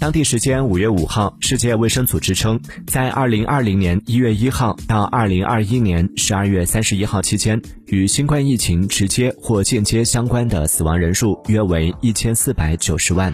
当地时间五月五号世界卫生组织称在二零二零年一月一号到二零二一年十二月三十一号期间与新冠疫情直接或间接相关的死亡人数约为一千四百九十万。